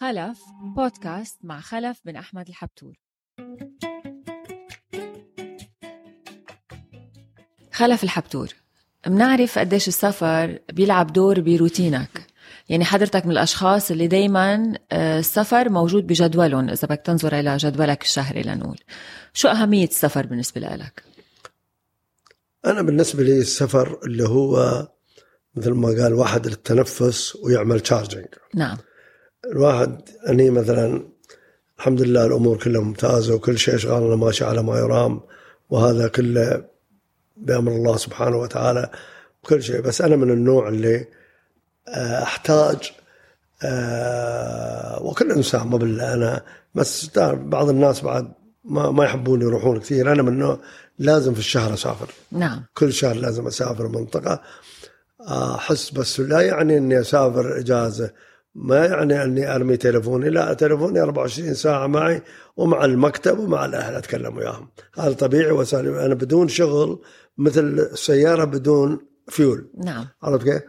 خلف بودكاست مع خلف بن أحمد الحبتور. خلف الحبتور. منعرف قديش السفر بيلعب دور بروتينك. يعني حضرتك من الأشخاص اللي دايما آه، السفر موجود بجدولهم إذا بدك تنظر إلى جدولك الشهري لنقول. شو أهمية السفر بالنسبة لك؟ أنا بالنسبة لي السفر اللي هو مثل ما قال واحد للتنفس ويعمل تشارجنج نعم. الواحد أني مثلا الحمد لله الأمور كلها ممتازة وكل شيء شغالنا ماشي على ما يرام وهذا كله بأمر الله سبحانه وتعالى وكل شيء. بس أنا من النوع اللي آه، أحتاج آه، وكل إنسان ما بالله أنا بس بعض الناس بعد ما ما يحبون يروحون كثير. أنا من النوع لازم في الشهر أسافر. نعم. كل شهر لازم أسافر منطقة أحس بس لا يعني إني أسافر إجازة. ما يعني أني أرمي تلفوني لا تلفوني 24 ساعة معي ومع المكتب ومع الأهل أتكلم وياهم. هذا طبيعي وسالم. أنا بدون شغل مثل السيارة بدون فيول نعم. عرفت كيف؟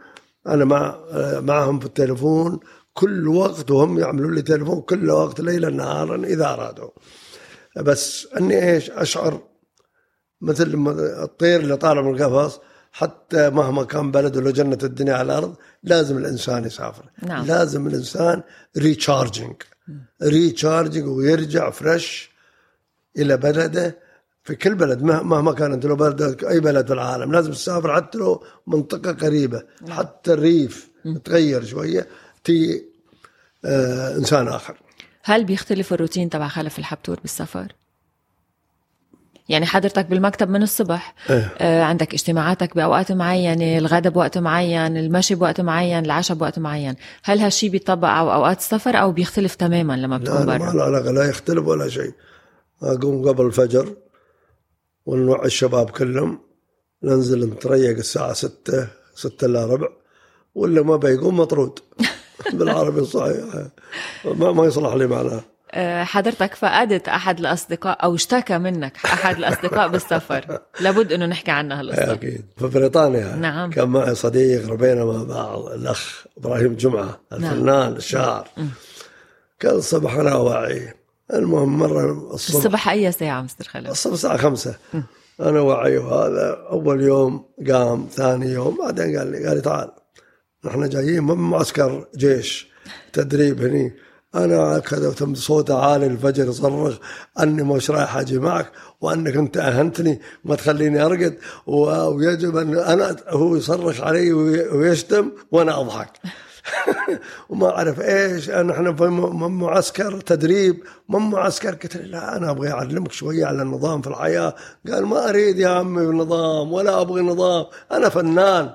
أنا مع معهم في التلفون كل وقت وهم يعملوا لي تلفون كل وقت ليلا نهارا إذا أرادوا. بس أني إيش؟ أشعر مثل الطير اللي طالع من القفص حتى مهما كان بلده لو جنة الدنيا على الأرض لازم الإنسان يسافر نعم. لازم الإنسان recharging recharging ويرجع fresh إلى بلده في كل بلد مهما كان أنت لو بلدك أي بلد في العالم لازم تسافر حتى لو منطقة قريبة نعم. حتى الريف تغير شوية تي آه إنسان آخر هل بيختلف الروتين تبع خلف الحبتور بالسفر؟ يعني حضرتك بالمكتب من الصبح إيه؟ آه عندك اجتماعاتك بأوقات معينة الغداء بوقت معين المشي بوقت معين العشاء بوقت معين. هل هالشي بيطبق على أوقات السفر أو بيختلف تماما لما بتكون برا؟ لا ما علاقه لا يختلف ولا شيء. أقوم قبل الفجر ونوعي الشباب كلهم ننزل نتريق الساعة ستة ستة الا ربع ولا ما بيقوم مطرود. بالعربي الصحيح ما, ما يصلح لي معناه. حضرتك فقدت أحد الأصدقاء أو اشتكى منك أحد الأصدقاء بالسفر. لابد إنه نحكي عنها هالقصه أكيد. في بريطانيا نعم. كان معي صديق ربينا مع بعض الأخ إبراهيم جمعة الفنان نعم. الشاعر كان الصبح أنا واعي المهم مرة الصبح الصبح أي ساعة مستر خالد؟ الصبح الساعة خمسة. أنا واعي وهذا. أول يوم قام ثاني يوم بعدين قال لي قال لي تعال نحن جايين من معسكر جيش تدريب هني. أنا كذا صوته عالي الفجر يصرخ أني مش رايح أجي معك وأنك أنت أهنتني ما تخليني أرقد ويجب أن أنا هو يصرخ علي ويشتم وأنا أضحك. وما أعرف إيش إحنا في معسكر تدريب من معسكر. قلت له لا أنا أبغى أعلمك شوية على النظام في الحياة. قال ما أريد يا عمي النظام ولا أبغى نظام. أنا فنان.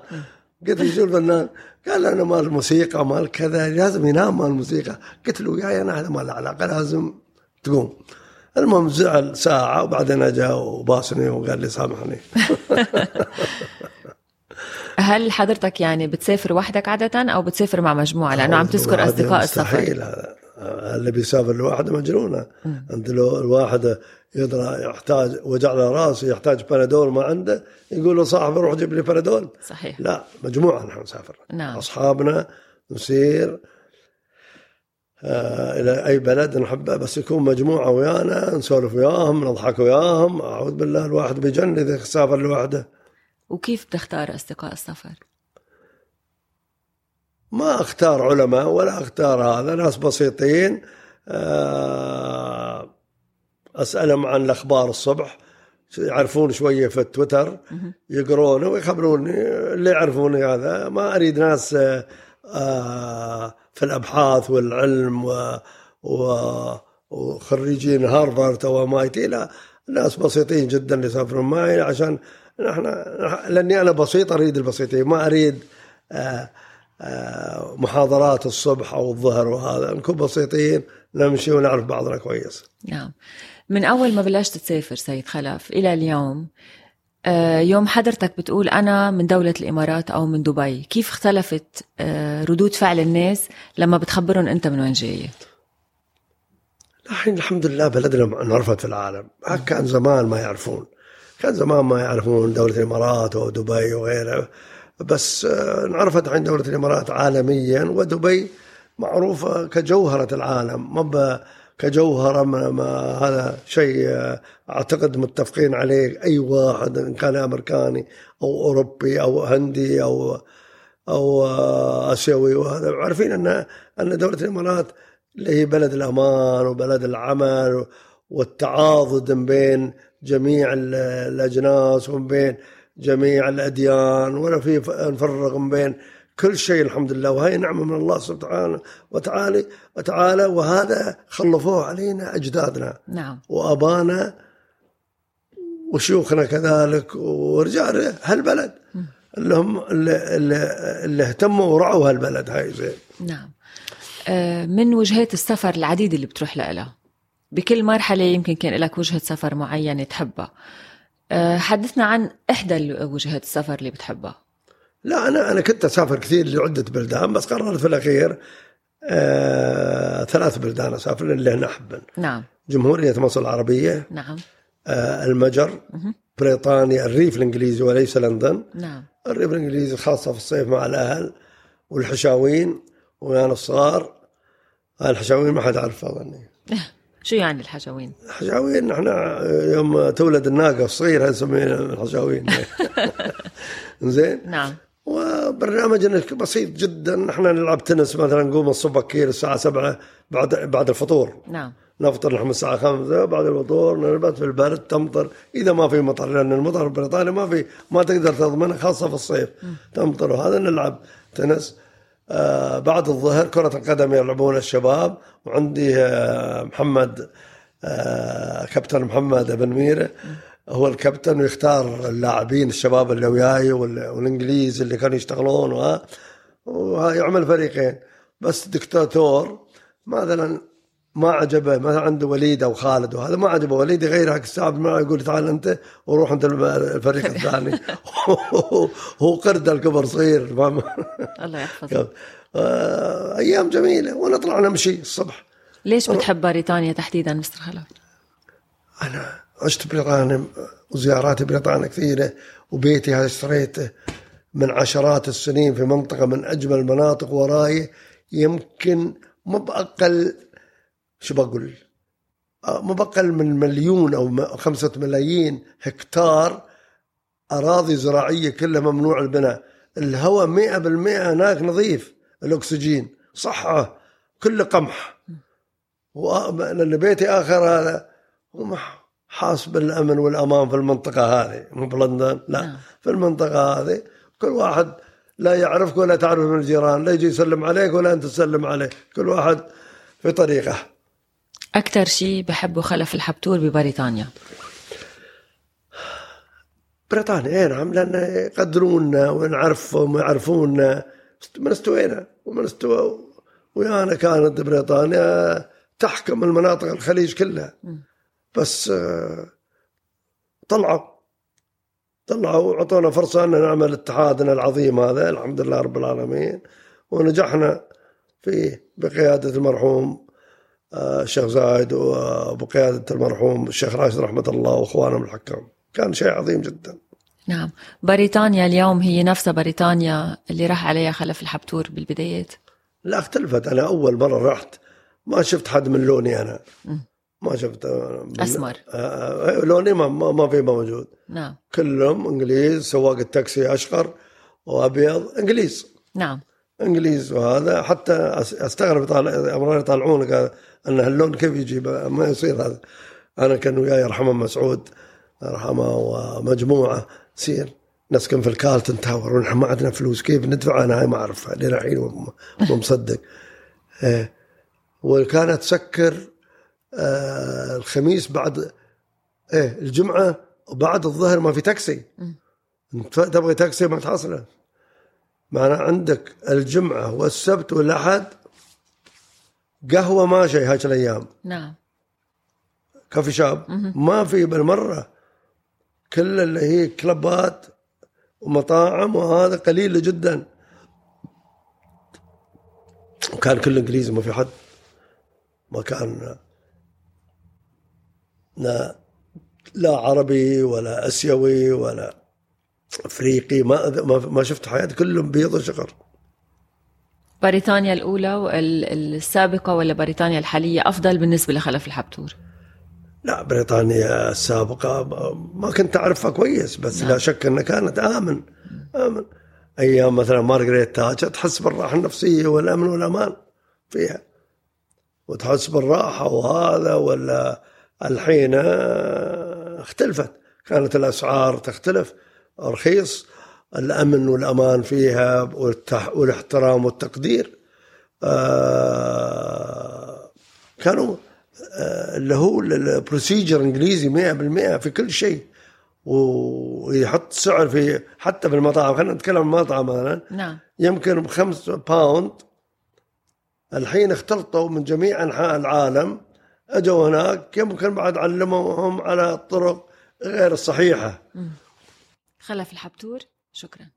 قلت له شو الفنان؟ قال أنا مال موسيقى مال كذا لازم ينام مال موسيقى. قلت له يا أنا هذا ما له علاقه لازم تقوم. المهم زعل ساعة وبعدين أجا وباسني وقال لي سامحني. هل حضرتك يعني بتسافر وحدك عادة أو بتسافر مع مجموعة؟ لأنه عم تذكر أصدقاء السفر. مستحيل هذا اللي بيسافر لوحده مجنونة. أنت لو الواحد يدرى يحتاج وجع له راسه يحتاج بنادول ما عنده يقول له صاحبي روح جيب لي بنادول صحيح. لا مجموعة نحن نسافر. نعم. أصحابنا نسير آه إلى أي بلد نحبه بس يكون مجموعة ويانا نسولف وياهم نضحك وياهم. أعوذ بالله الواحد بيجن إذا سافر لوحده. وكيف بتختار أصدقاء السفر؟ ما أختار علماء ولا أختار هذا ناس بسيطين. آه أسألهم عن الأخبار الصبح يعرفون شوية في التويتر يقرونه ويخبروني. اللي يعرفوني هذا ما أريد ناس آه، في الأبحاث والعلم وخريجين هارفارد أو MIT لا ناس بسيطين جدا اللي يسافرون معي عشان نحن لأني أنا بسيط أريد البسيطين ما أريد آه، آه، محاضرات الصبح أو الظهر وهذا نكون بسيطين نمشي ونعرف بعضنا كويس. نعم. من أول ما بلشت تسافر سيد خلف إلى اليوم آه، يوم حضرتك بتقول أنا من دولة الإمارات أو من دبي كيف اختلفت آه، ردود فعل الناس لما بتخبرهم أنت من وين جاي الحين الحمد لله بلدنا انعرفت في العالم كان زمان ما يعرفون كان زمان ما يعرفون دولة الإمارات أو دبي وغيرها بس آه، انعرفت عن دولة الإمارات عالميا ودبي معروفة كجوهرة العالم ما كجوهرة ما, ما هذا شيء أعتقد متفقين عليه أي واحد إن كان أمريكاني أو أوروبي أو هندي أو أو آسيوي وهذا. عارفين أن أن دولة الإمارات اللي هي بلد الأمان وبلد العمل والتعاضد بين جميع الأجناس وبين جميع الأديان ولا في نفرق بين كل شيء الحمد لله. وهي نعمة من الله سبحانه وتعالى وتعالى وهذا خلفوه علينا أجدادنا. نعم. وأبانا وشيوخنا كذلك ورجال هالبلد. اللي هم اللي, اللي, اللي اهتموا ورعوا هالبلد هاي زين. نعم. آه، من وجهات السفر العديدة اللي بتروح لها؟ بكل مرحلة يمكن كان لك وجهة سفر معينة تحبها. حدثنا عن إحدى وجهات السفر اللي بتحبها. لا أنا أنا كنت أسافر كثير لعدة بلدان بس قررت في الأخير آه ثلاث بلدان أسافر اللي أنا أحبن. نعم. جمهورية مصر العربية نعم. آه المجر بريطانيا الريف الإنجليزي وليس لندن. نعم. الريف الإنجليزي خاصة في الصيف مع الأهل والحشاوين وأنا الصغار. الحشاوين ما حد عرفها ظني شو يعني الحشاوين؟ الحشاوين إحنا يوم تولد الناقة الصغيرة نسميها الحشاوين زين؟ نعم. وبرنامجنا بسيط جدا. نحن نلعب تنس مثلا نقوم الصبح بكير الساعة 7 بعد بعد الفطور. نعم. نفطر نحن الساعة 5 بعد الفطور نربط في البرد تمطر. إذا ما في مطر لأن المطر في بريطانيا ما في ما تقدر تضمنه خاصة في الصيف. تمطر. وهذا نلعب تنس. آه بعد الظهر كرة القدم يلعبون الشباب وعندي آه محمد آه كابتن محمد بن ميره هو الكابتن ويختار اللاعبين الشباب اللي وياي والإنجليز اللي كانوا يشتغلون ويعمل فريقين. بس دكتاتور مثلا ما عجبه مثلا عنده وليد أو خالد وهذا ما عجبه. وليد يغير الساعة معه يقول تعال أنت وروح أنت الفريق الثاني. هو قرد الكبر صغير الله يحفظه. آه، أيام جميلة ونطلع نمشي الصبح. ليش بتحب بريطانيا تحديدا مستر خلف؟ أنا عشت بريطانيا وزياراتي بريطانيا كثيرة وبيتي هذا اشتريته من عشرات السنين في منطقة من أجمل المناطق وراي. يمكن مو بأقل شو بقول؟ آه، مو بقل من مليون أو خمسة ملايين هكتار أراضي زراعية كلها ممنوع البناء الهواء 100% هناك نظيف الأكسجين. صحة كله قمح. لأن بيتي آخر هذا حاس بالأمن والأمان في المنطقة هذه. مو بلندن لا. نعم. في المنطقة هذه كل واحد لا يعرفك ولا تعرف من الجيران لا يجي يسلم عليك ولا أنت تسلم عليه. كل واحد في طريقه. أكثر شيء بحبه خلف الحبتور ببريطانيا؟ بريطانيا اي نعم لأن يقدرونا ونعرفهم ويعرفونا من استوينا ومن استوى ويانا كانت بريطانيا تحكم المناطق الخليج كلها. بس آه، طلعوا طلعوا وعطونا فرصة أن نعمل اتحادنا العظيم هذا الحمد لله رب العالمين ونجحنا فيه بقيادة المرحوم الشيخ زايد وبقيادة المرحوم الشيخ راشد رحمة الله وإخوانهم الحكام. كان شيء عظيم جدا. نعم. بريطانيا اليوم هي نفسها بريطانيا اللي راح عليها خلف الحبتور بالبدايات؟ لا اختلفت. أنا أول مرة رحت ما شفت حد من لوني أنا. ما شفت أسمر. آه، آه، لوني ما, ما في موجود. نعم. كلهم إنجليز سواق التاكسي أشقر وأبيض إنجليز. نعم. إنجليز وهذا. حتى أستغرب يطالع يطالعونك ان هاللون كيف يجي؟ ما يصير هذا. أنا كان وياي يرحمه مسعود يرحمه ومجموعة. تصير نسكن في ال Carlton Tower ونحن ما عندنا فلوس. كيف ندفع؟ أنا هاي ما أعرفها. لين الحين مو مصدق. إيه. وكانت تسكر آه الخميس بعد إيه الجمعة وبعد الظهر ما في تاكسي. تبغي تاكسي ما تحصله. معنى عندك الجمعة والسبت والأحد قهوة ما شيء هاك الأيام نعم. كافي شاب. ما في بالمرة كل اللي هي كلبات ومطاعم وهذا قليل جدا. وكان كله إنجليزي ما في حد. ما كان لا لا عربي ولا آسيوي ولا أفريقي. ما ما شفت حياتي كلهم بيض وشقر. بريطانيا الأولى والسابقة ولا بريطانيا الحالية أفضل بالنسبة لخلف الحبتور؟ لا بريطانيا السابقة ما كنت أعرفها كويس بس نعم. لا شك أنها كانت آمن آمن أيام مثلا مارغريت تاتشر تحس بالراحة النفسية والأمن والأمان فيها وتحس بالراحة وهذا ولا الحين اختلفت كانت الأسعار تختلف رخيص الأمن والأمان فيها والاحترام والتقدير. آه، كانوا آه، اللي هو ال procedure إنجليزي 100% في كل شيء. ويحط سعر في حتى في المطاعم خلينا نتكلم عن المطعم مثلا. نعم. يمكن بخمس pound الحين اختلطوا من جميع أنحاء العالم. أجوا هناك يمكن بعد علموهم على الطرق غير الصحيحة. خلف الحبتور. شكرا